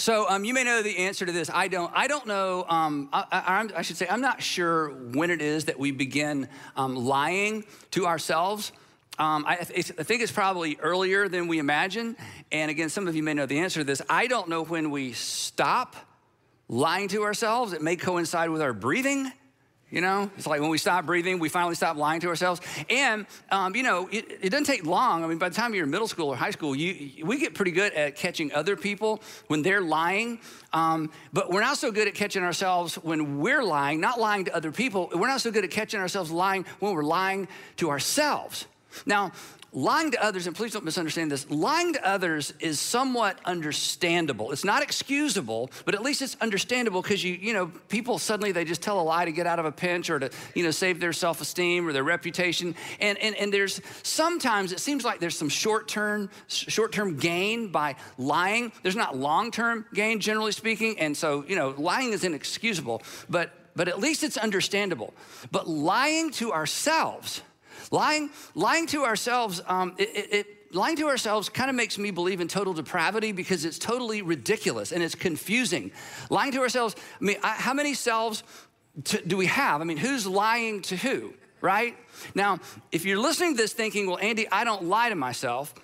So um, you may know the answer to this. I don't. I don't know. Um, I, I, I, should say I'm not sure when it is that we begin um, lying to ourselves. Um, I, I, think it's probably earlier than we imagine. And again, some of you may know the answer to this. I don't know when we stop lying to ourselves. It may coincide with our breathing. You know, it's like when we stop breathing, we finally stop lying to ourselves. And, um, you know, it, it, doesn't take long. I mean, by the time you're in middle school or high school, you, we get pretty good at catching other people when they're lying. Um, but we're not so good at catching ourselves when we're lying, not lying to other people. We're not so good at catching ourselves lying when we're lying to ourselves. Now, lying to others, and please don't misunderstand this, lying to others is somewhat understandable. It's not excusable, but at least it's understandable because you, you know, people suddenly they just tell a lie to get out of a pinch or to, you know, save their self-esteem or their reputation. And and, and there's sometimes it seems like there's some short-term, short-term gain by lying. There's not long-term gain, generally speaking. And so, you know, lying is inexcusable, but but at least it's understandable. But lying to ourselves Lying, lying to ourselves, um, it, it, it, lying to ourselves kind of makes me believe in total depravity because it's totally ridiculous and it's confusing. Lying to ourselves, I mean, I, how many selves to, do we have? I mean, who's lying to who, right? Now, if you're listening to this thinking, well, Andy, I don't lie to myself,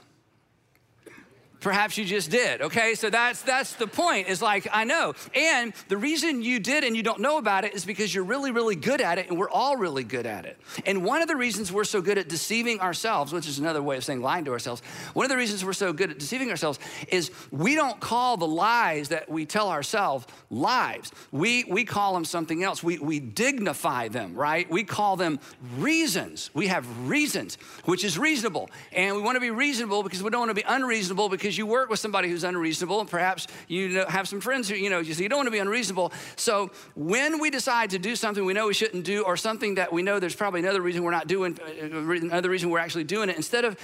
Perhaps you just did. Okay, so that's that's the point. Is like I know, and the reason you did and you don't know about it is because you're really really good at it, and we're all really good at it. And one of the reasons we're so good at deceiving ourselves, which is another way of saying lying to ourselves, one of the reasons we're so good at deceiving ourselves is we don't call the lies that we tell ourselves lies. We we call them something else. We we dignify them, right? We call them reasons. We have reasons, which is reasonable, and we want to be reasonable because we don't want to be unreasonable because you work with somebody who's unreasonable, and perhaps you have some friends who, you know, you don't want to be unreasonable. So when we decide to do something we know we shouldn't do, or something that we know there's probably another reason we're not doing, uh, another reason we're actually doing it, instead of,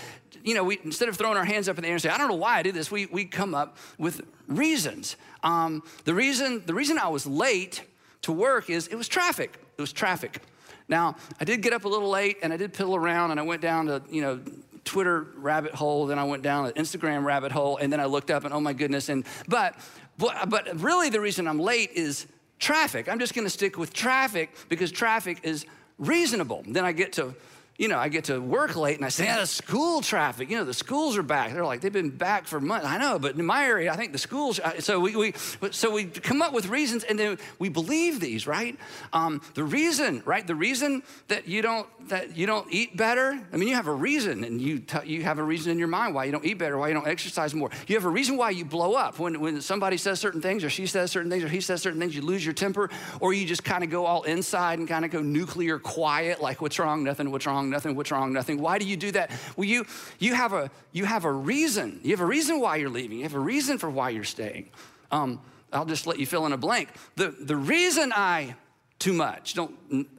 you know, we, instead of throwing our hands up in the air and say, I don't know why I did this, we, we come up with reasons. Um, the reason, the reason I was late to work is it was traffic. It was traffic. Now, I did get up a little late and I did piddle around and I went down to, you know, Twitter rabbit hole, then I went down an Instagram rabbit hole, and then I looked up and oh my goodness. And but but, really the reason I'm late is traffic. I'm just gonna stick with traffic because traffic is reasonable. Then I get to you know, I get to work late and I say, yeah, the school traffic, you know, the schools are back. They're like, they've been back for months. I know, but in my area, I think the schools, uh, so we, we so we come up with reasons and then we believe these, right? Um, the reason, right? The reason that you don't, that you don't eat better, I mean, you have a reason and you, t- you have a reason in your mind why you don't eat better, why you don't exercise more. You have a reason why you blow up. When, when somebody says certain things or she says certain things or he says certain things, you lose your temper or you just kind of go all inside and kind of go nuclear quiet, like what's wrong, nothing, what's wrong, nothing, what's wrong, nothing. Why do you do that? Well, you, you, have, a, you have a reason. You have a reason why you're leaving. You have a reason for why you're staying. Um, I'll just let you fill in a blank. The, the reason I too much, don't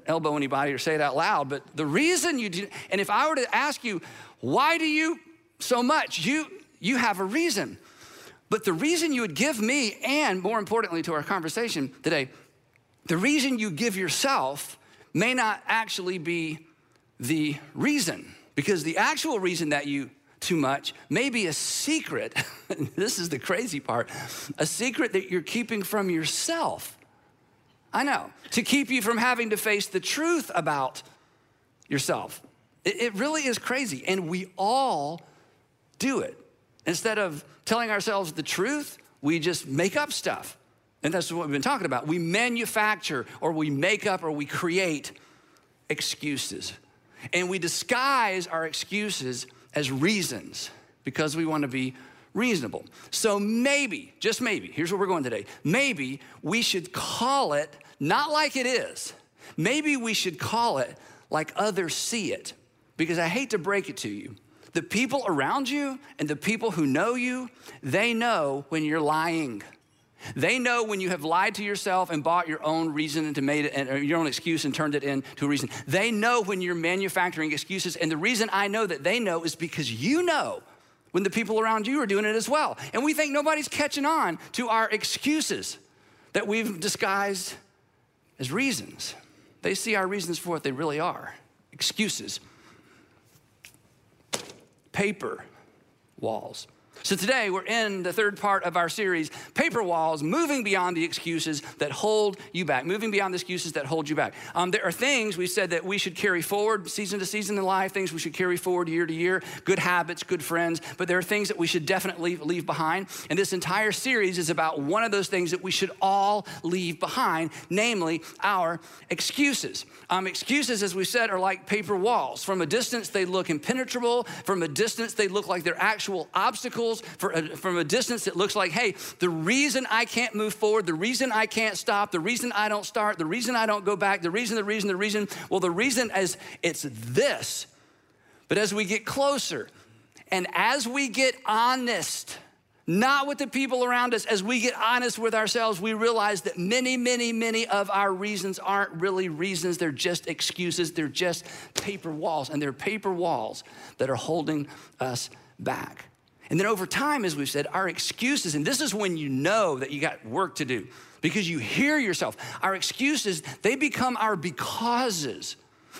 elbow anybody or say it out loud, but the reason you do, and if I were to ask you, why do you so much? You, you have a reason. But the reason you would give me, and more importantly to our conversation today, the reason you give yourself may not actually be the reason, because the actual reason that you too much may be a secret. this is the crazy part a secret that you're keeping from yourself. I know, to keep you from having to face the truth about yourself. It, it really is crazy, and we all do it. Instead of telling ourselves the truth, we just make up stuff. And that's what we've been talking about. We manufacture or we make up or we create excuses. And we disguise our excuses as reasons because we want to be reasonable. So maybe, just maybe, here's where we're going today. Maybe we should call it not like it is. Maybe we should call it like others see it. Because I hate to break it to you. The people around you and the people who know you, they know when you're lying. They know when you have lied to yourself and bought your own reason and made it, or your own excuse and turned it into a reason. They know when you're manufacturing excuses. And the reason I know that they know is because you know when the people around you are doing it as well. And we think nobody's catching on to our excuses that we've disguised as reasons. They see our reasons for what they really are excuses. Paper walls. So today we're in the third part of our series, Paper Walls, moving beyond the excuses that hold you back, moving beyond the excuses that hold you back. Um, there are things we said that we should carry forward season to season in life, things we should carry forward year to year, good habits, good friends, but there are things that we should definitely leave behind. And this entire series is about one of those things that we should all leave behind, namely our excuses. Um, excuses, as we said, are like paper walls. From a distance, they look impenetrable. From a distance, they look like they're actual obstacles for a, from a distance, it looks like, hey, the reason I can't move forward, the reason I can't stop, the reason I don't start, the reason I don't go back, the reason, the reason, the reason, well, the reason is it's this. But as we get closer and as we get honest, not with the people around us, as we get honest with ourselves, we realize that many, many, many of our reasons aren't really reasons. They're just excuses. They're just paper walls, and they're paper walls that are holding us back. And then over time, as we've said, our excuses, and this is when you know that you got work to do because you hear yourself. Our excuses, they become our becauses.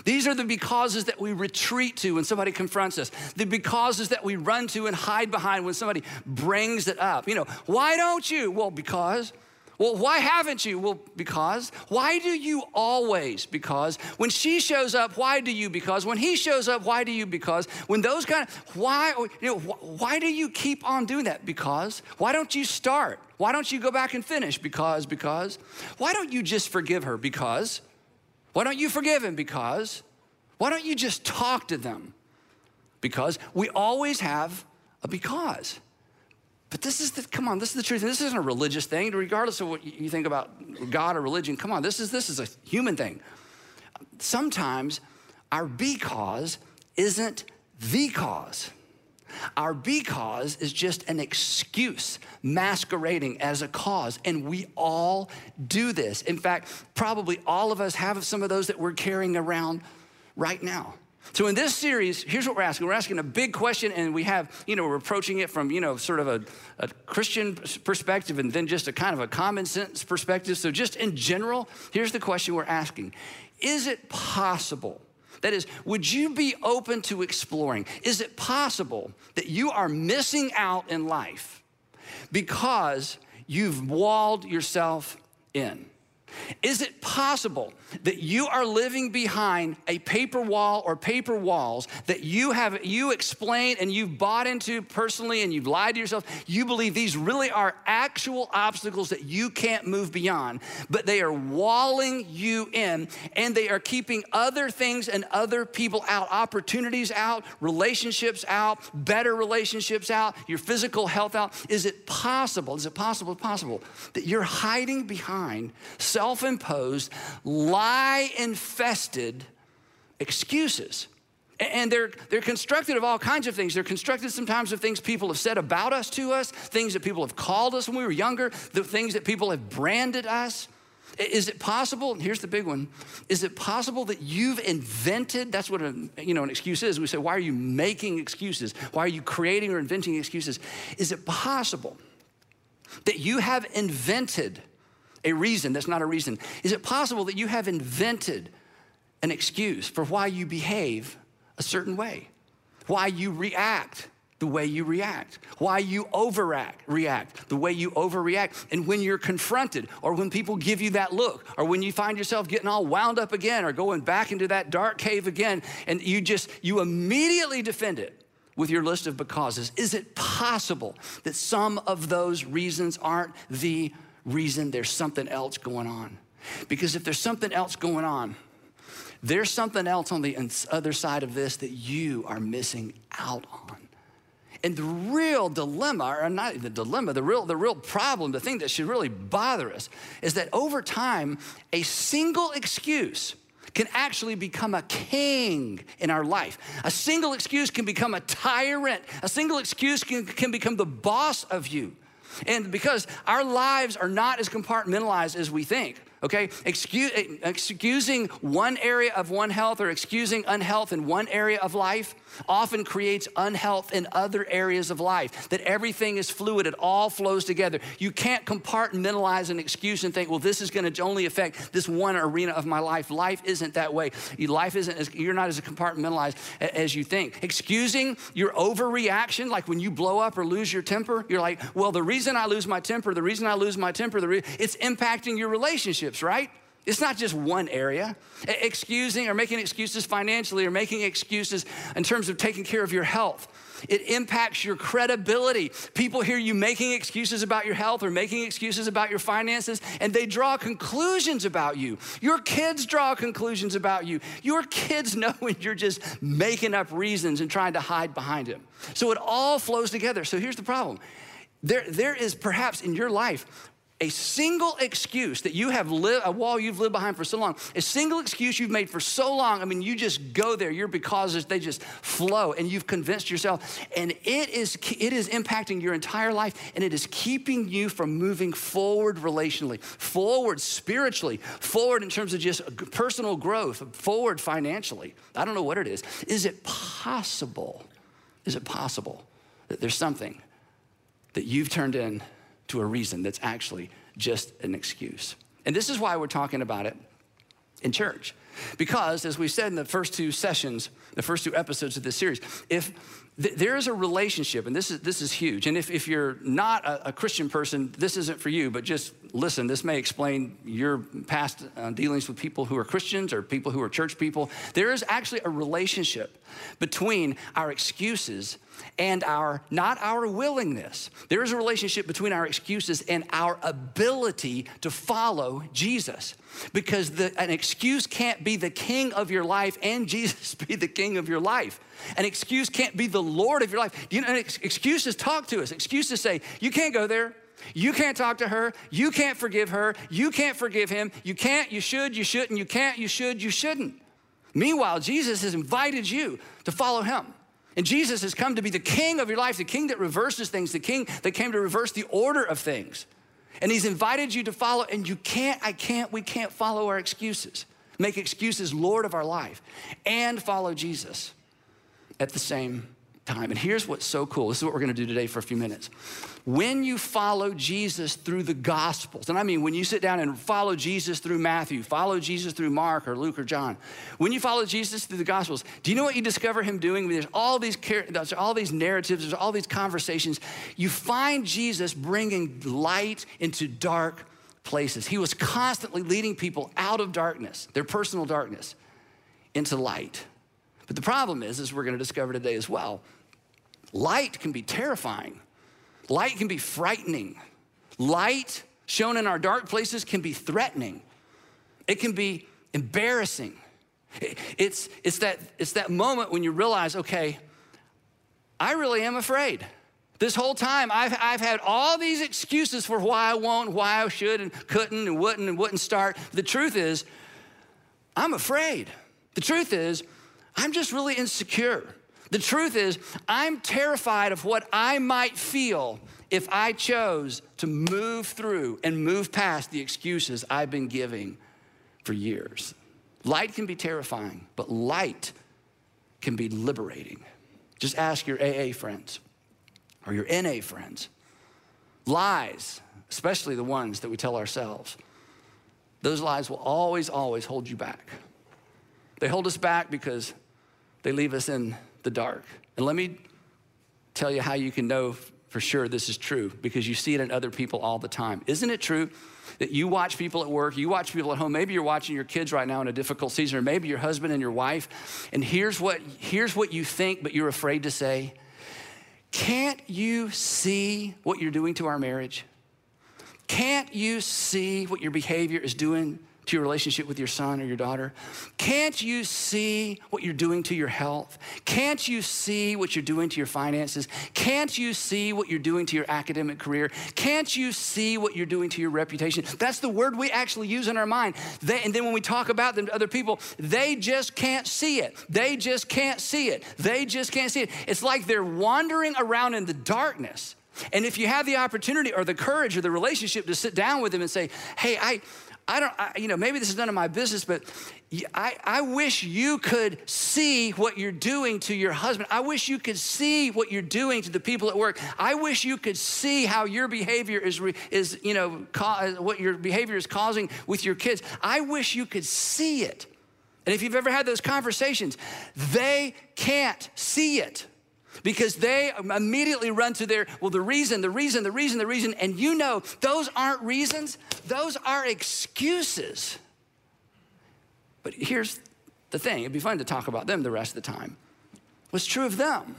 These are the becauses that we retreat to when somebody confronts us, the becauses that we run to and hide behind when somebody brings it up. You know, why don't you? Well, because. Well, why haven't you? Well, because. Why do you always? Because. When she shows up, why do you? Because. When he shows up, why do you? Because. When those kind of, why, you know, why do you keep on doing that? Because. Why don't you start? Why don't you go back and finish? Because, because. Why don't you just forgive her? Because. Why don't you forgive him? Because. Why don't you just talk to them? Because we always have a because. But this is the, come on, this is the truth. This isn't a religious thing, regardless of what you think about God or religion. Come on, this is, this is a human thing. Sometimes our because isn't the cause. Our because is just an excuse masquerading as a cause. And we all do this. In fact, probably all of us have some of those that we're carrying around right now. So in this series, here's what we're asking. We're asking a big question, and we have, you know, we're approaching it from, you know, sort of a, a Christian perspective and then just a kind of a common sense perspective. So just in general, here's the question we're asking. Is it possible? That is, would you be open to exploring? Is it possible that you are missing out in life because you've walled yourself in? Is it possible that you are living behind a paper wall or paper walls that you have you explained and you've bought into personally and you've lied to yourself? You believe these really are actual obstacles that you can't move beyond, but they are walling you in and they are keeping other things and other people out, opportunities out, relationships out, better relationships out, your physical health out. Is it possible? Is it possible? Possible that you're hiding behind self self imposed, lie infested excuses. And they're, they're constructed of all kinds of things. They're constructed sometimes of things people have said about us to us, things that people have called us when we were younger, the things that people have branded us. Is it possible? Here's the big one. Is it possible that you've invented? That's what a, you know, an excuse is. We say, why are you making excuses? Why are you creating or inventing excuses? Is it possible that you have invented a reason that's not a reason? Is it possible that you have invented an excuse for why you behave a certain way, why you react the way you react, why you overact, react the way you overreact. And when you're confronted, or when people give you that look, or when you find yourself getting all wound up again, or going back into that dark cave again, and you just, you immediately defend it with your list of becauses. Is it possible that some of those reasons aren't the reason there's something else going on. Because if there's something else going on, there's something else on the other side of this that you are missing out on. And the real dilemma, or not the dilemma, the real, the real problem, the thing that should really bother us is that over time, a single excuse can actually become a king in our life. A single excuse can become a tyrant. A single excuse can, can become the boss of you. And because our lives are not as compartmentalized as we think, okay? Excuse, eh, excusing one area of one health or excusing unhealth in one area of life often creates unhealth in other areas of life. That everything is fluid, it all flows together. You can't compartmentalize an excuse and think, well, this is gonna only affect this one arena of my life. Life isn't that way. Life isn't as, you're not as compartmentalized as you think. Excusing your overreaction, like when you blow up or lose your temper, you're like, well, the reason I lose my temper, the reason I lose my temper, the re- it's impacting your relationships, right? It's not just one area. Excusing or making excuses financially or making excuses in terms of taking care of your health. It impacts your credibility. People hear you making excuses about your health or making excuses about your finances, and they draw conclusions about you. Your kids draw conclusions about you. Your kids know when you're just making up reasons and trying to hide behind them. So it all flows together. So here's the problem there, there is perhaps in your life a single excuse that you have lived, a wall you've lived behind for so long, a single excuse you've made for so long. I mean, you just go there, your because they just flow, and you've convinced yourself, and it is it is impacting your entire life, and it is keeping you from moving forward relationally, forward spiritually, forward in terms of just personal growth, forward financially. I don't know what it is. Is it possible? Is it possible that there's something that you've turned in to a reason that's actually just an excuse. And this is why we're talking about it in church. Because, as we said in the first two sessions, the first two episodes of this series, if th- there is a relationship, and this is, this is huge, and if, if you're not a, a, Christian person, this isn't for you, but just listen, this may explain your past uh, dealings with people who are Christians or people who are church people. There is actually a relationship between our excuses and our, not our willingness. There is a relationship between our excuses and our ability to follow Jesus. Because the, an excuse can't be the king of your life and Jesus be the king of your life. An excuse can't be the Lord of your life. You know, excuses talk to us. Excuses say, you can't go there. You can't talk to her. You can't forgive her. You can't forgive him. You can't, you should, you shouldn't. You can't, you should, you shouldn't. Meanwhile, Jesus has invited you to follow him. And Jesus has come to be the king of your life, the king that reverses things, the king that came to reverse the order of things. And he's invited you to follow, and you can't, I can't, we can't follow our excuses, make excuses Lord of our life, and follow Jesus at the same time. And here's what's so cool this is what we're gonna do today for a few minutes. When you follow Jesus through the Gospels, and I mean when you sit down and follow Jesus through Matthew, follow Jesus through Mark or Luke or John, when you follow Jesus through the Gospels, do you know what you discover him doing? There's all these, there's all these narratives, there's all these conversations. You find Jesus bringing light into dark places. He was constantly leading people out of darkness, their personal darkness, into light. But the problem is, as we're going to discover today as well, light can be terrifying. Light can be frightening. Light shown in our dark places can be threatening. It can be embarrassing. It's, it's, that, it's that moment when you realize, okay, I really am afraid. This whole time, I've, I've had all these excuses for why I won't, why I should and couldn't and wouldn't and wouldn't start. The truth is, I'm afraid. The truth is, I'm just really insecure. The truth is, I'm terrified of what I might feel if I chose to move through and move past the excuses I've been giving for years. Light can be terrifying, but light can be liberating. Just ask your AA friends or your NA friends. Lies, especially the ones that we tell ourselves, those lies will always, always hold you back. They hold us back because they leave us in the dark. And let me tell you how you can know for sure this is true because you see it in other people all the time. Isn't it true that you watch people at work, you watch people at home, maybe you're watching your kids right now in a difficult season, or maybe your husband and your wife, and here's what, here's what you think, but you're afraid to say. Can't you see what you're doing to our marriage? Can't you see what your behavior is doing to your relationship with your son or your daughter? Can't you see what you're doing to your health? Can't you see what you're doing to your finances? Can't you see what you're doing to your academic career? Can't you see what you're doing to your reputation? That's the word we actually use in our mind. They, and then when we talk about them to other people, they just can't see it. They just can't see it. They just can't see it. It's like they're wandering around in the darkness And if you have the opportunity or the courage or the relationship to sit down with them and say, hey, I, I don't, I, you know, maybe this is none of my business, but I, I wish you could see what you're doing to your husband. I wish you could see what you're doing to the people at work. I wish you could see how your behavior is, is you know, what your behavior is causing with your kids. I wish you could see it. And if you've ever had those conversations, they can't see it because they immediately run to their, well, the reason, the reason, the reason, the reason. And you know, those aren't reasons, those are excuses. But here's the thing it'd be fun to talk about them the rest of the time. What's true of them?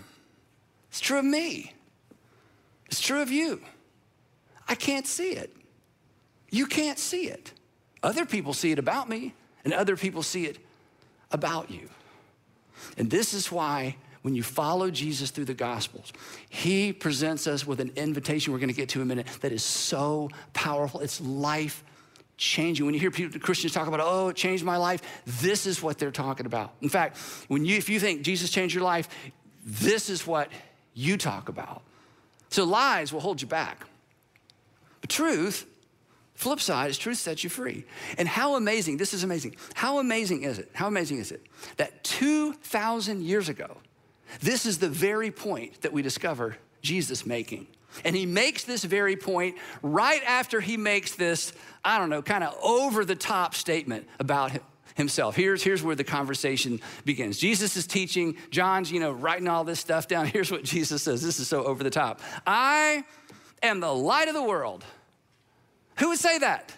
It's true of me. It's true of you. I can't see it. You can't see it. Other people see it about me, and other people see it about you. And this is why when you follow Jesus through the Gospels, he presents us with an invitation we're going to get to in a minute that is so powerful. It's life changing. When you hear people, Christians talk about, oh, it changed my life, this is what they're talking about. In fact, when you, if you think Jesus changed your life, this is what you talk about. So lies will hold you back. But truth, flip side is truth sets you free. And how amazing, this is amazing. How amazing is it? How amazing is it that 2,000 years ago, this is the very point that we discover Jesus making. And he makes this very point right after he makes this, I don't know, kind of over the top statement about himself. Here's, here's where the conversation begins. Jesus is teaching, John's, you know, writing all this stuff down. Here's what Jesus says. This is so over the top. I am the light of the world. Who would say that?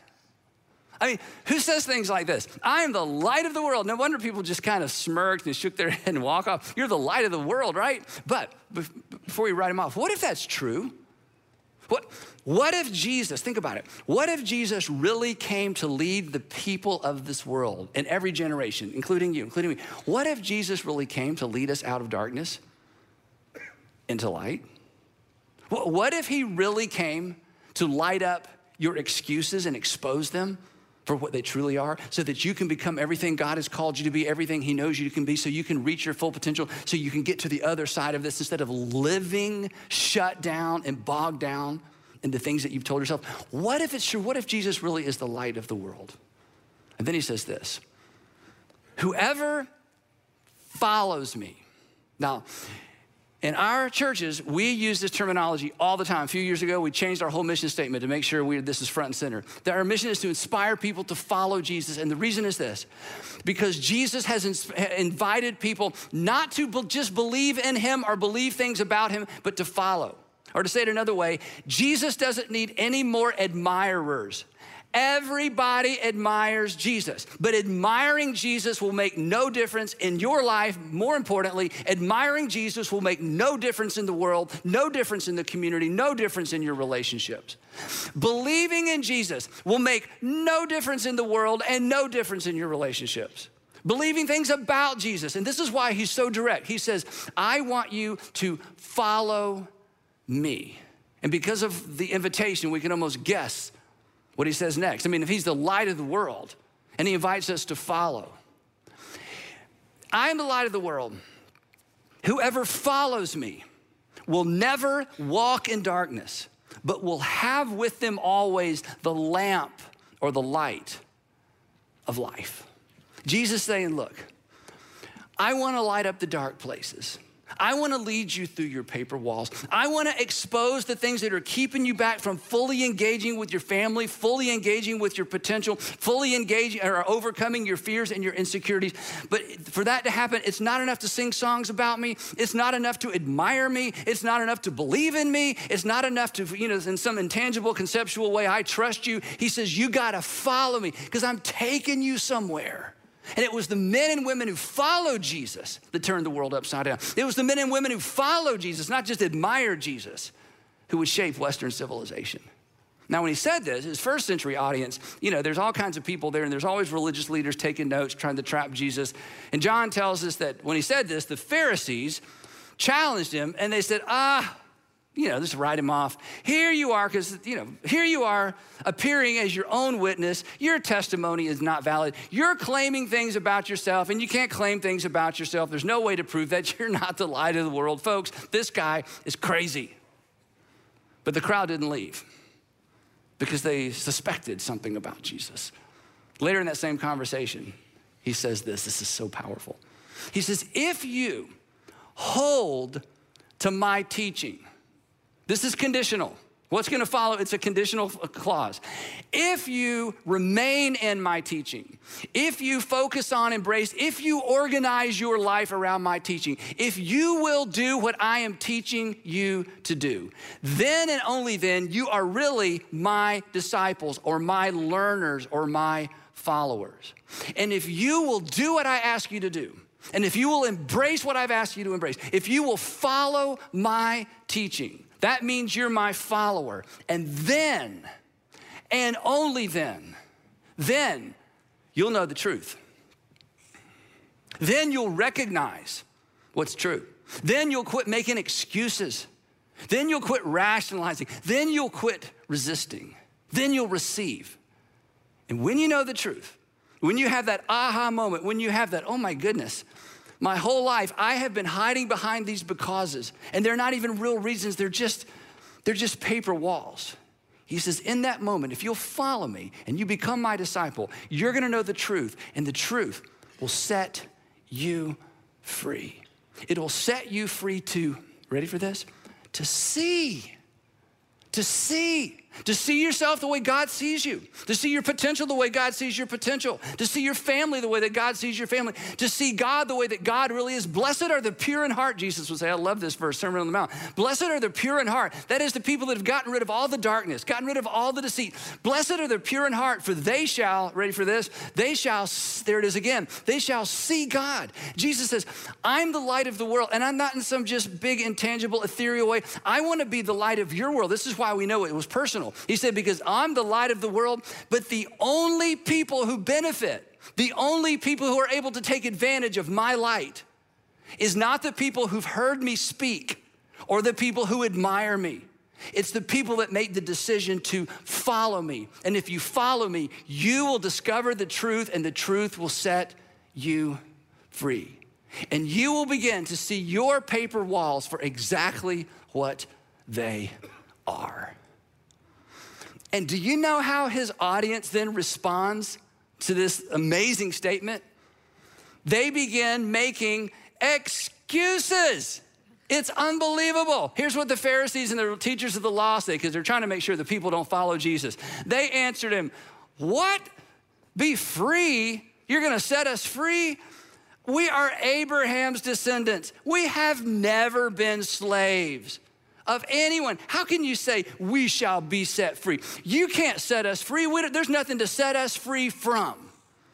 I mean, who says things like this? I am the light of the world. No wonder people just kind of smirked and shook their head and walk off. You're the light of the world, right? But before we write him off, what if that's true? What, what if Jesus, think about it, what if Jesus really came to lead the people of this world in every generation, including you, including me? What if Jesus really came to lead us out of darkness into light? What if he really came to light up your excuses and expose them for what they truly are so that you can become everything God has called you to be, everything He knows you can be, so you can reach your full potential, so you can get to the other side of this instead of living shut down and bogged down in the things that you've told yourself. What if it's true? What if Jesus really is the light of the world? And then He says this Whoever follows me. Now, in our churches, we use this terminology all the time. A few years ago, we changed our whole mission statement to make sure we, this is front and center. That our mission is to inspire people to follow Jesus. And the reason is this because Jesus has invited people not to just believe in him or believe things about him, but to follow. Or to say it another way, Jesus doesn't need any more admirers. Everybody admires Jesus, but admiring Jesus will make no difference in your life. More importantly, admiring Jesus will make no difference in the world, no difference in the community, no difference in your relationships. Believing in Jesus will make no difference in the world and no difference in your relationships. Believing things about Jesus, and this is why he's so direct. He says, I want you to follow me. And because of the invitation, we can almost guess what he says next. I mean, if he's the light of the world and he invites us to follow, I am the light of the world. Whoever follows me will never walk in darkness, but will have with them always the lamp or the light of life. Jesus saying, Look, I want to light up the dark places. I want to lead you through your paper walls. I want to expose the things that are keeping you back from fully engaging with your family, fully engaging with your potential, fully engaging or overcoming your fears and your insecurities. But for that to happen, it's not enough to sing songs about me. It's not enough to admire me. It's not enough to believe in me. It's not enough to, you know, in some intangible, conceptual way, I trust you. He says, You got to follow me because I'm taking you somewhere. And it was the men and women who followed Jesus that turned the world upside down. It was the men and women who followed Jesus, not just admired Jesus, who would shape Western civilization. Now, when he said this, his first century audience, you know, there's all kinds of people there, and there's always religious leaders taking notes, trying to trap Jesus. And John tells us that when he said this, the Pharisees challenged him, and they said, Ah, you know, just write him off. Here you are, because, you know, here you are appearing as your own witness. Your testimony is not valid. You're claiming things about yourself, and you can't claim things about yourself. There's no way to prove that you're not the light of the world. Folks, this guy is crazy. But the crowd didn't leave because they suspected something about Jesus. Later in that same conversation, he says this this is so powerful. He says, If you hold to my teaching, this is conditional. What's going to follow? It's a conditional clause. If you remain in my teaching, if you focus on embrace, if you organize your life around my teaching, if you will do what I am teaching you to do, then and only then you are really my disciples or my learners or my followers. And if you will do what I ask you to do, and if you will embrace what I've asked you to embrace, if you will follow my teaching, that means you're my follower. And then, and only then, then you'll know the truth. Then you'll recognize what's true. Then you'll quit making excuses. Then you'll quit rationalizing. Then you'll quit resisting. Then you'll receive. And when you know the truth, when you have that aha moment, when you have that, oh my goodness, my whole life, I have been hiding behind these becauses, and they're not even real reasons, they're just, they're just paper walls. He says, in that moment, if you'll follow me and you become my disciple, you're gonna know the truth, and the truth will set you free. It will set you free to, ready for this? To see, to see to see yourself the way God sees you, to see your potential the way God sees your potential, to see your family the way that God sees your family, to see God the way that God really is. Blessed are the pure in heart, Jesus would say. I love this verse, Sermon on the Mount. Blessed are the pure in heart. That is the people that have gotten rid of all the darkness, gotten rid of all the deceit. Blessed are the pure in heart, for they shall, ready for this, they shall, there it is again, they shall see God. Jesus says, I'm the light of the world, and I'm not in some just big, intangible, ethereal way. I want to be the light of your world. This is why we know it was personal He said, Because I'm the light of the world, but the only people who benefit, the only people who are able to take advantage of my light is not the people who've heard me speak or the people who admire me. It's the people that make the decision to follow me. And if you follow me, you will discover the truth, and the truth will set you free. And you will begin to see your paper walls for exactly what they are. And do you know how his audience then responds to this amazing statement? They begin making excuses. It's unbelievable. Here's what the Pharisees and the teachers of the law say because they're trying to make sure the people don't follow Jesus. They answered him, What? Be free? You're going to set us free? We are Abraham's descendants. We have never been slaves of anyone. How can you say, we shall be set free? You can't set us free. There's nothing to set us free from.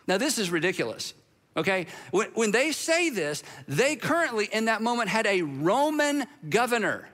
Now, this is ridiculous. Okay? When, when they say this, they currently in that moment had a Roman governor.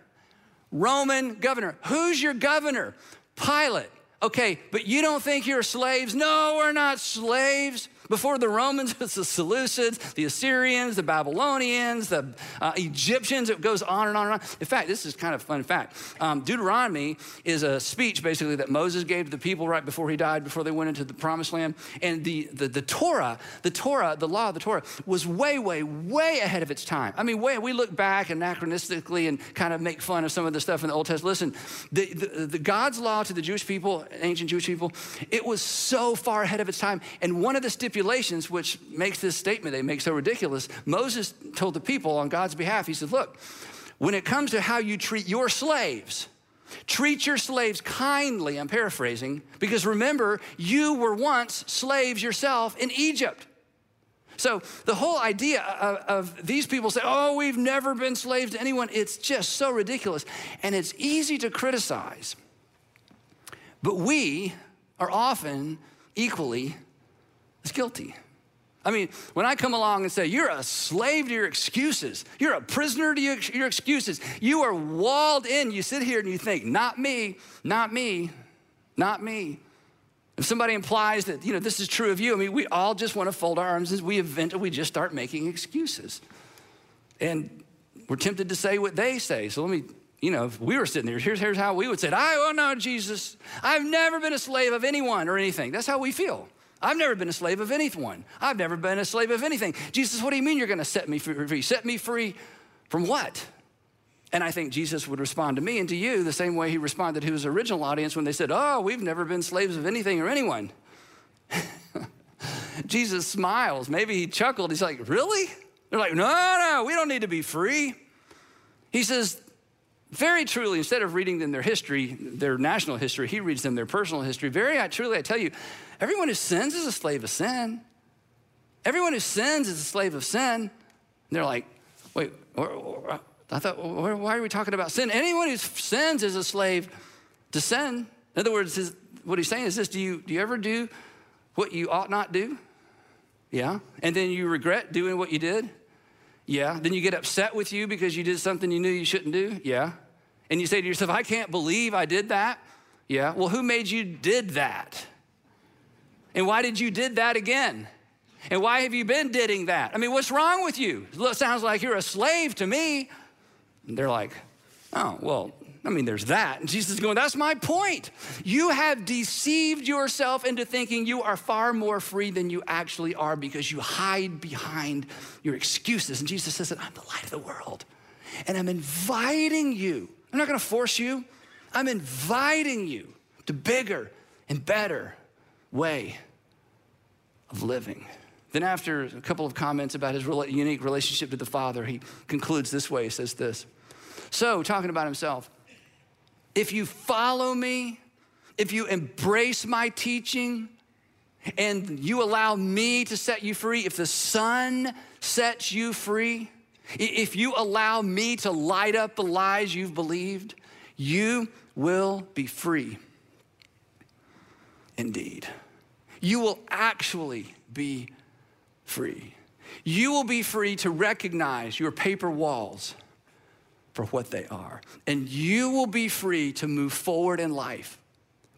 Roman governor. Who's your governor? Pilate. Okay, but you don't think you're slaves? No, we're not slaves. Before the Romans, it's the Seleucids, the Assyrians, the Babylonians, the uh, Egyptians. It goes on and on and on. In fact, this is kind of fun fact. Um, Deuteronomy is a speech basically that Moses gave to the people right before he died, before they went into the promised land. And the, the, the Torah, the Torah, the law of the Torah was way, way, way ahead of its time. I mean, way, we look back anachronistically and kind of make fun of some of the stuff in the Old Testament. Listen, the, the, the God's law to the Jewish people, ancient Jewish people, it was so far ahead of its time. And one of the stipulations stipulations, which makes this statement they make so ridiculous. Moses told the people on God's behalf, he said, Look, when it comes to how you treat your slaves, treat your slaves kindly, I'm paraphrasing, because remember, you were once slaves yourself in Egypt. So the whole idea of, of, these people say, oh, we've never been slaves to anyone, it's just so ridiculous. And it's easy to criticize. But we are often equally is guilty. I mean, when I come along and say, you're a slave to your excuses, you're a prisoner to your excuses, you are walled in, you sit here and you think, not me, not me, not me. If somebody implies that, you know, this is true of you, I mean, we all just want to fold our arms and we eventually we just start making excuses. And we're tempted to say what they say. So let me, you know, if we were sitting there, here's, here's how we would say it. I, oh no, Jesus, I've never been a slave of anyone or anything. That's how we feel. I've never been a slave of anyone. I've never been a slave of anything. Jesus, what do you mean you're going to set me free? Set me free from what? And I think Jesus would respond to me and to you the same way he responded to his original audience when they said, Oh, we've never been slaves of anything or anyone. Jesus smiles. Maybe he chuckled. He's like, Really? They're like, No, no, we don't need to be free. He says, very truly, instead of reading them their history, their national history, he reads them their personal history. Very truly, I tell you, everyone who sins is a slave of sin. Everyone who sins is a slave of sin. And they're like, wait, uh, I thought, why are we talking about sin? Anyone who sins is a slave to sin. In other words, what he's saying is this do you, do you ever do what you ought not do? Yeah. And then you regret doing what you did? Yeah. Then you get upset with you because you did something you knew you shouldn't do? Yeah. And you say to yourself, I can't believe I did that? Yeah. Well, who made you did that? And why did you did that again? And why have you been didding that? I mean, what's wrong with you? It sounds like you're a slave to me. And they're like, oh, well, I mean, there's that. And Jesus is going, that's my point. You have deceived yourself into thinking you are far more free than you actually are because you hide behind your excuses. And Jesus says that I'm the light of the world. And I'm inviting you. I'm not gonna force you. I'm inviting you to bigger and better way of living. Then, after a couple of comments about his unique relationship to the Father, he concludes this way. He says this So, talking about himself, if you follow me, if you embrace my teaching, and you allow me to set you free, if the Son sets you free, if you allow me to light up the lies you've believed, you will be free indeed. You will actually be free. You will be free to recognize your paper walls for what they are. And you will be free to move forward in life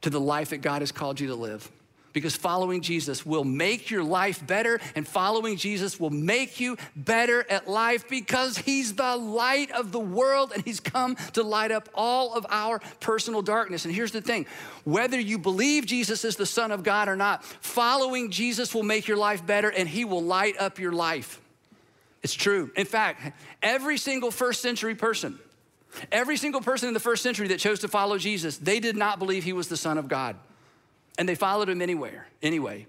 to the life that God has called you to live because following Jesus will make your life better, and following Jesus will make you better at life because He's the light of the world and He's come to light up all of our personal darkness. And here's the thing whether you believe Jesus is the Son of God or not, following Jesus will make your life better and He will light up your life. It's true. In fact, every single first century person, every single person in the first century that chose to follow Jesus, they did not believe He was the Son of God and they followed him anywhere, anyway.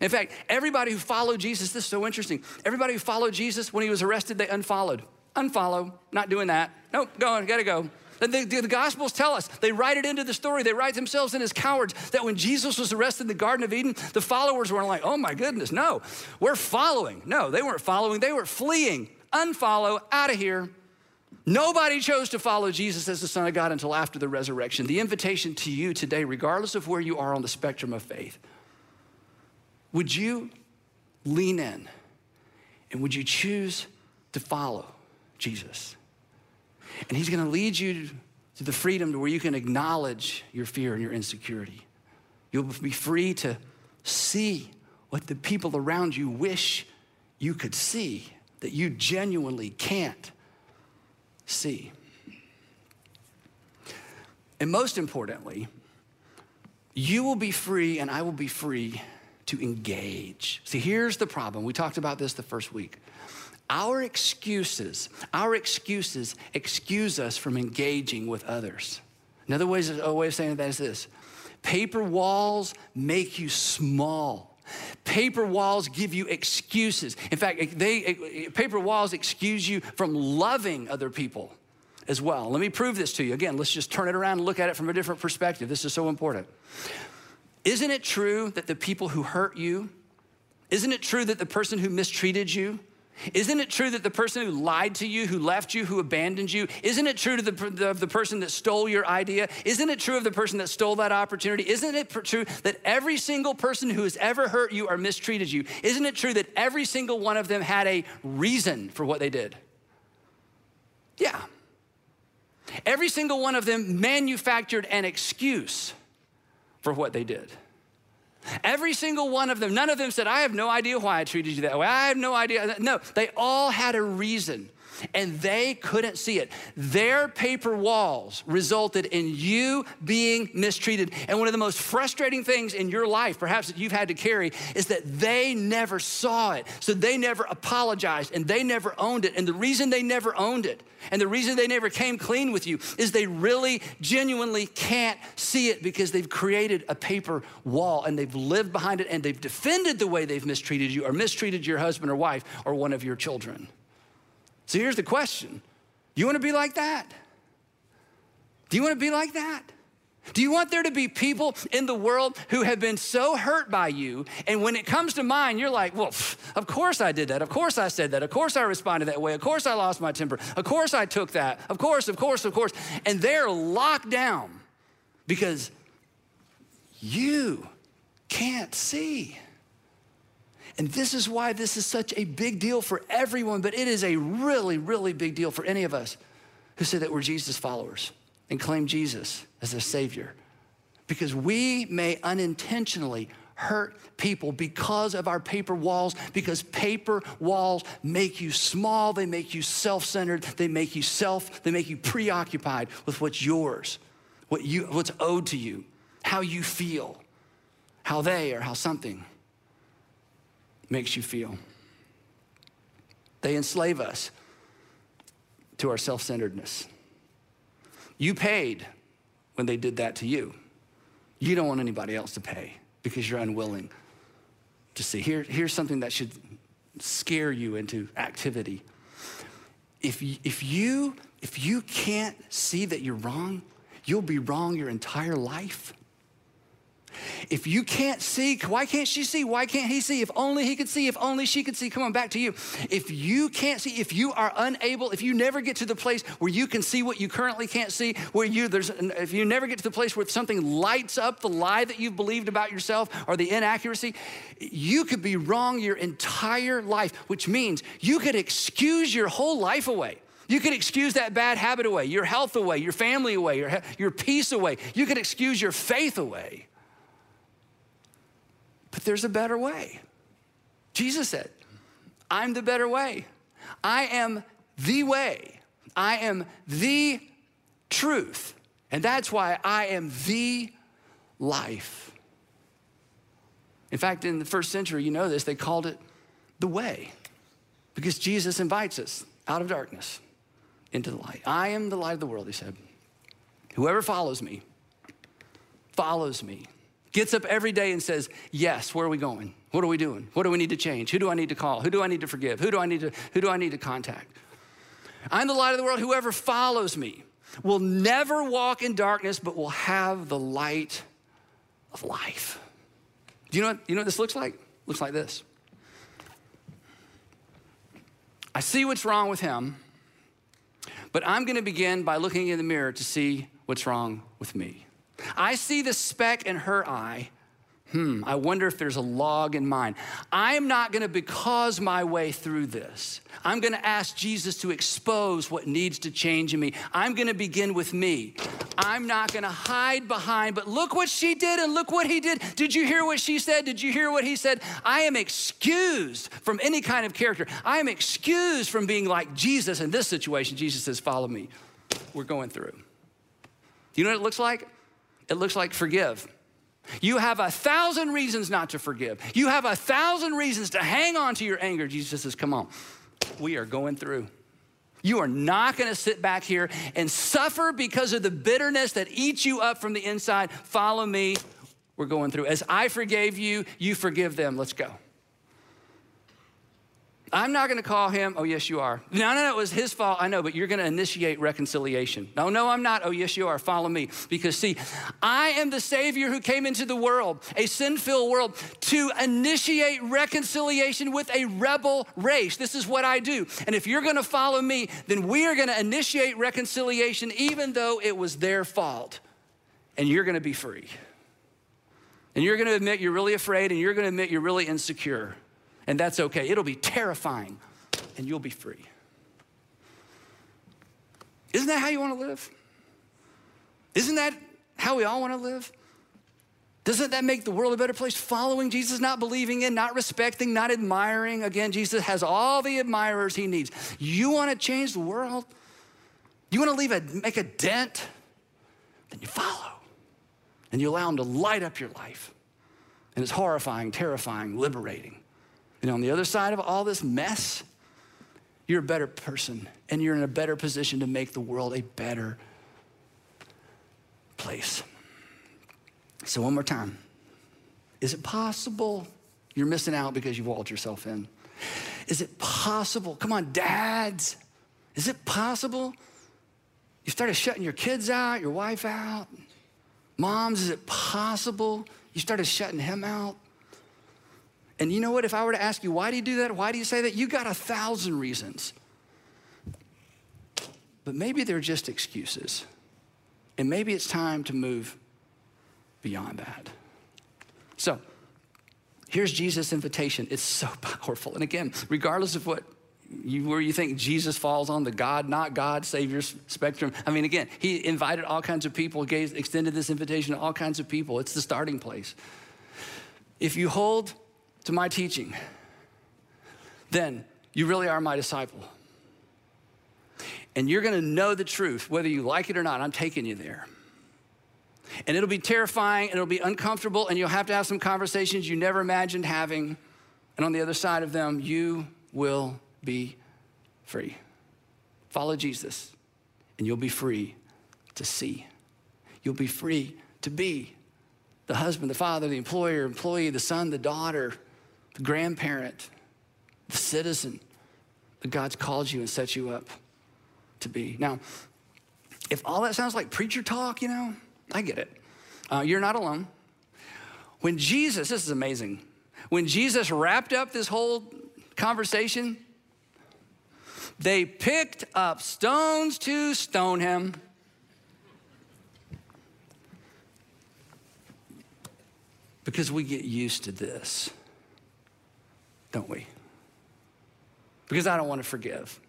In fact, everybody who followed Jesus, this is so interesting. Everybody who followed Jesus, when he was arrested, they unfollowed. Unfollow, not doing that. Nope, going, gotta go. And the, the, Gospels tell us, they write it into the story, they write themselves in as cowards, that when Jesus was arrested in the Garden of Eden, the followers weren't like, oh my goodness, no, we're following. No, they weren't following, they were fleeing. Unfollow, out of here. Nobody chose to follow Jesus as the Son of God until after the resurrection. The invitation to you today, regardless of where you are on the spectrum of faith, would you lean in and would you choose to follow Jesus? And He's gonna lead you to the freedom to where you can acknowledge your fear and your insecurity. You'll be free to see what the people around you wish you could see that you genuinely can't see. And most importantly, you will be free and I will be free to engage. See, here's the problem. We talked about this the first week. Our excuses, our excuses excuse us from engaging with others. Another way, a way of saying that is this paper walls make you small. Paper walls give you excuses. In fact, they, paper walls excuse you from loving other people as well. Let me prove this to you. Again, let's just turn it around and look at it from a different perspective. This is so important. Isn't it true that the people who hurt you, isn't it true that the person who mistreated you, isn't it true that the person who lied to you, who left you, who abandoned you, isn't it true to the, of the person that stole your idea? Isn't it true of the person that stole that opportunity? Isn't it true that every single person who has ever hurt you or mistreated you, isn't it true that every single one of them had a reason for what they did? Yeah. Every single one of them manufactured an excuse for what they did. Every single one of them, none of them said, I have no idea why I treated you that way. I have no idea. No, they all had a reason. And they couldn't see it. Their paper walls resulted in you being mistreated. And one of the most frustrating things in your life, perhaps that you've had to carry, is that they never saw it. So they never apologized and they never owned it. And the reason they never owned it and the reason they never came clean with you is they really genuinely can't see it because they've created a paper wall and they've lived behind it and they've defended the way they've mistreated you or mistreated your husband or wife or one of your children. So here's the question You want to be like that? Do you want to be like that? Do you want there to be people in the world who have been so hurt by you, and when it comes to mind, you're like, well, of course I did that. Of course I said that. Of course I responded that way. Of course I lost my temper. Of course I took that. Of course, of course, of course. And they're locked down because you can't see. And this is why this is such a big deal for everyone, but it is a really, really big deal for any of us who say that we're Jesus followers and claim Jesus as their Savior. Because we may unintentionally hurt people because of our paper walls, because paper walls make you small, they make you self centered, they make you self, they make you preoccupied with what's yours, what you, what's owed to you, how you feel, how they or how something makes you feel. They enslave us to our self centeredness. You paid when they did that to you. You don't want anybody else to pay because you're unwilling to see. Here, here's something that should scare you into activity. If you, if, you, if you can't see that you're wrong, you'll be wrong your entire life. If you can't see, why can't she see? Why can't he see? If only he could see, if only she could see. Come on, back to you. If you can't see, if you are unable, if you never get to the place where you can see what you currently can't see, where you, there's, if you never get to the place where something lights up the lie that you've believed about yourself or the inaccuracy, you could be wrong your entire life, which means you could excuse your whole life away. You could excuse that bad habit away, your health away, your family away, your, your peace away. You could excuse your faith away. But there's a better way. Jesus said, I'm the better way. I am the way. I am the truth. And that's why I am the life. In fact, in the first century, you know this, they called it the way because Jesus invites us out of darkness into the light. I am the light of the world, he said. Whoever follows me follows me Gets up every day and says, Yes, where are we going? What are we doing? What do we need to change? Who do I need to call? Who do I need to forgive? Who do I need to, who do I need to contact? I'm the light of the world. Whoever follows me will never walk in darkness, but will have the light of life. Do you know what, you know what this looks like? Looks like this. I see what's wrong with him, but I'm gonna begin by looking in the mirror to see what's wrong with me. I see the speck in her eye. Hmm, I wonder if there's a log in mine. I'm not gonna because my way through this. I'm gonna ask Jesus to expose what needs to change in me. I'm gonna begin with me. I'm not gonna hide behind, but look what she did and look what he did. Did you hear what she said? Did you hear what he said? I am excused from any kind of character. I am excused from being like Jesus in this situation. Jesus says, Follow me. We're going through. Do you know what it looks like? It looks like forgive. You have a thousand reasons not to forgive. You have a thousand reasons to hang on to your anger. Jesus says, Come on, we are going through. You are not going to sit back here and suffer because of the bitterness that eats you up from the inside. Follow me. We're going through. As I forgave you, you forgive them. Let's go. I'm not to call him, oh, yes, you are. No, no, no, it was his fault. I know, but you're to initiate reconciliation. No, no, I'm not. Oh, yes, you are. Follow me. Because, see, I am the Savior who came into the world, a sin filled world, to initiate reconciliation with a rebel race. This is what I do. And if you're to follow me, then we are to initiate reconciliation, even though it was their fault. And you're to be free. And you're to admit you're really afraid, and you're to admit you're really insecure and that's okay. It'll be terrifying, and you'll be free. Isn't that how you want to live? Isn't that how we all want to live? Doesn't that make the world a better place? Following Jesus, not believing in, not respecting, not admiring. Again, Jesus has all the admirers he needs. You want to change the world? You want to leave a make a dent? Then you follow. And you allow him to light up your life. And it's horrifying, terrifying, liberating. And on the other side of all this mess, you're a better person and you're in a better position to make the world a better place. So, one more time. Is it possible you're missing out because you've walled yourself in? Is it possible? Come on, dads. Is it possible you started shutting your kids out, your wife out? Moms, is it possible you started shutting him out? And you know what? If I were to ask you, why do you do that? Why do you say that? You got a thousand reasons. But maybe they're just excuses. And maybe it's time to move beyond that. So, here's Jesus' invitation. It's so powerful. And again, regardless of what you, where you think Jesus falls on the God, not God, Savior spectrum. I mean, again, he invited all kinds of people, gave, extended this invitation to all kinds of people. It's the starting place. If you hold to my teaching, then you really are my disciple. And you're gonna know the truth, whether you like it or not. I'm taking you there. And it'll be terrifying and it'll be uncomfortable, and you'll have to have some conversations you never imagined having. And on the other side of them, you will be free. Follow Jesus, and you'll be free to see. You'll be free to be the husband, the father, the employer, employee, the son, the daughter, the grandparent, the citizen that God's called you and set you up to be. Now, if all that sounds like preacher talk, you know, I get it. Uh, you're not alone. When Jesus, this is amazing, when Jesus wrapped up this whole conversation, they picked up stones to stone him. Because we get used to this, don't we? Because I don't want to forgive.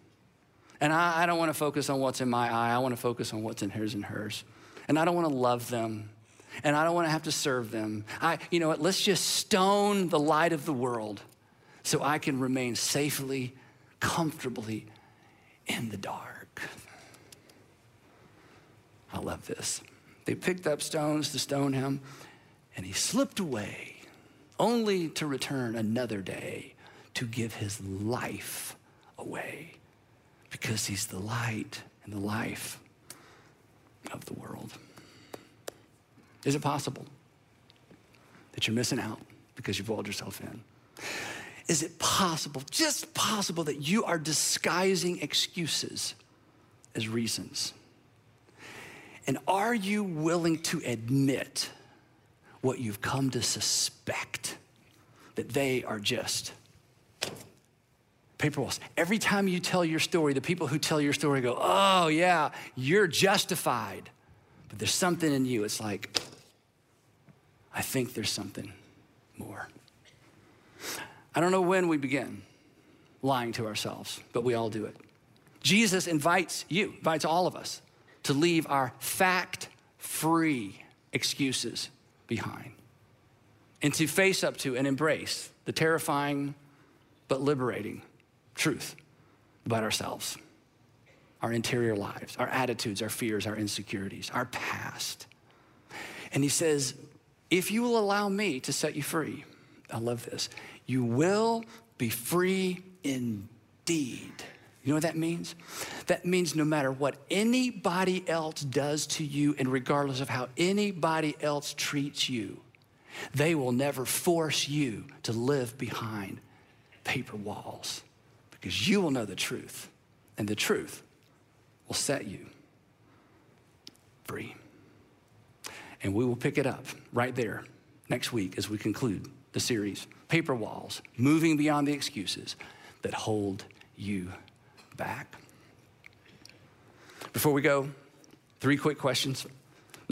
And I, I don't want to focus on what's in my eye. I want to focus on what's in his and hers. And I don't want to love them. And I don't want to have to serve them. I, you know what? Let's just stone the light of the world so I can remain safely, comfortably in the dark. I love this. They picked up stones to stone him, and he slipped away, only to return another day to give his life away because he's the light and the life of the world. Is it possible that you're missing out because you've walled yourself in? Is it possible, just possible, that you are disguising excuses as reasons? And are you willing to admit what you've come to suspect that they are just paper walls? Every time you tell your story, the people who tell your story go, Oh, yeah, you're justified. But there's something in you. It's like, I think there's something more. I don't know when we begin lying to ourselves, but we all do it. Jesus invites you, invites all of us to leave our fact free excuses behind and to face up to and embrace the terrifying but liberating truth about ourselves, our interior lives, our attitudes, our fears, our insecurities, our past. And he says, if you will allow me to set you free, I love this, you will be free indeed. You know what that means? That means no matter what anybody else does to you, and regardless of how anybody else treats you, they will never force you to live behind paper walls because you will know the truth, and the truth will set you free. And we will pick it up right there next week as we conclude the series Paper Walls, moving beyond the excuses that hold you back. Before we go, three quick questions.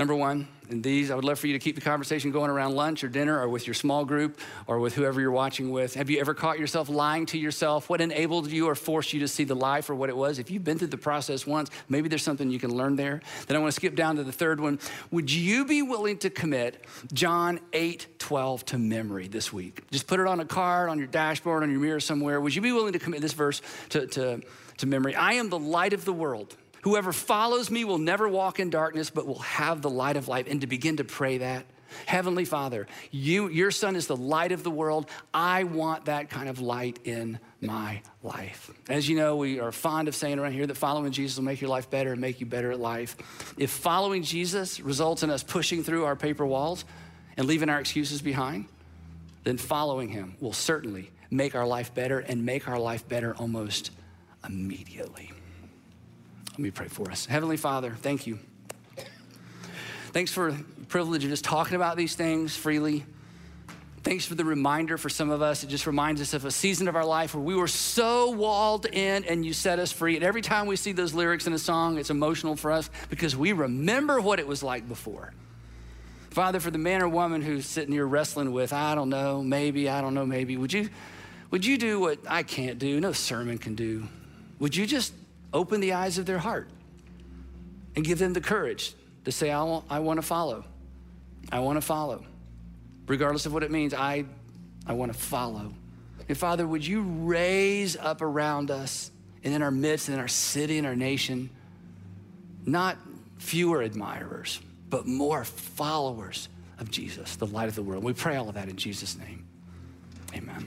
Number one, and these, I would love for you to keep the conversation going around lunch or dinner or with your small group or with whoever you're watching with. Have you ever caught yourself lying to yourself? What enabled you or forced you to see the lie for what it was? If you've been through the process once, maybe there's something you can learn there. Then I want to skip down to the third one. Would you be willing to commit John 8 12 to memory this week? Just put it on a card, on your dashboard, on your mirror somewhere. Would you be willing to commit this verse to, to, to memory? I am the light of the world. Whoever follows me will never walk in darkness, but will have the light of life. And to begin to pray that, Heavenly Father, you, your son is the light of the world. I want that kind of light in my life. As you know, we are fond of saying around here that following Jesus will make your life better and make you better at life. If following Jesus results in us pushing through our paper walls and leaving our excuses behind, then following him will certainly make our life better and make our life better almost immediately. Let me pray for us. Heavenly Father, thank you. Thanks for the privilege of just talking about these things freely. Thanks for the reminder for some of us. It just reminds us of a season of our life where we were so walled in and you set us free. And every time we see those lyrics in a song, it's emotional for us because we remember what it was like before. Father, for the man or woman who's sitting here wrestling with, I don't know, maybe, I don't know, maybe, would you, would you do what I can't do, no sermon can do? Would you just open the eyes of their heart and give them the courage to say, I want, I want to follow. I want to follow. Regardless of what it means, I, I want to follow. And Father, would you raise up around us and in our midst, and in our city, in our nation, not fewer admirers, but more followers of Jesus, the light of the world. We pray all of that in Jesus' name. Amen.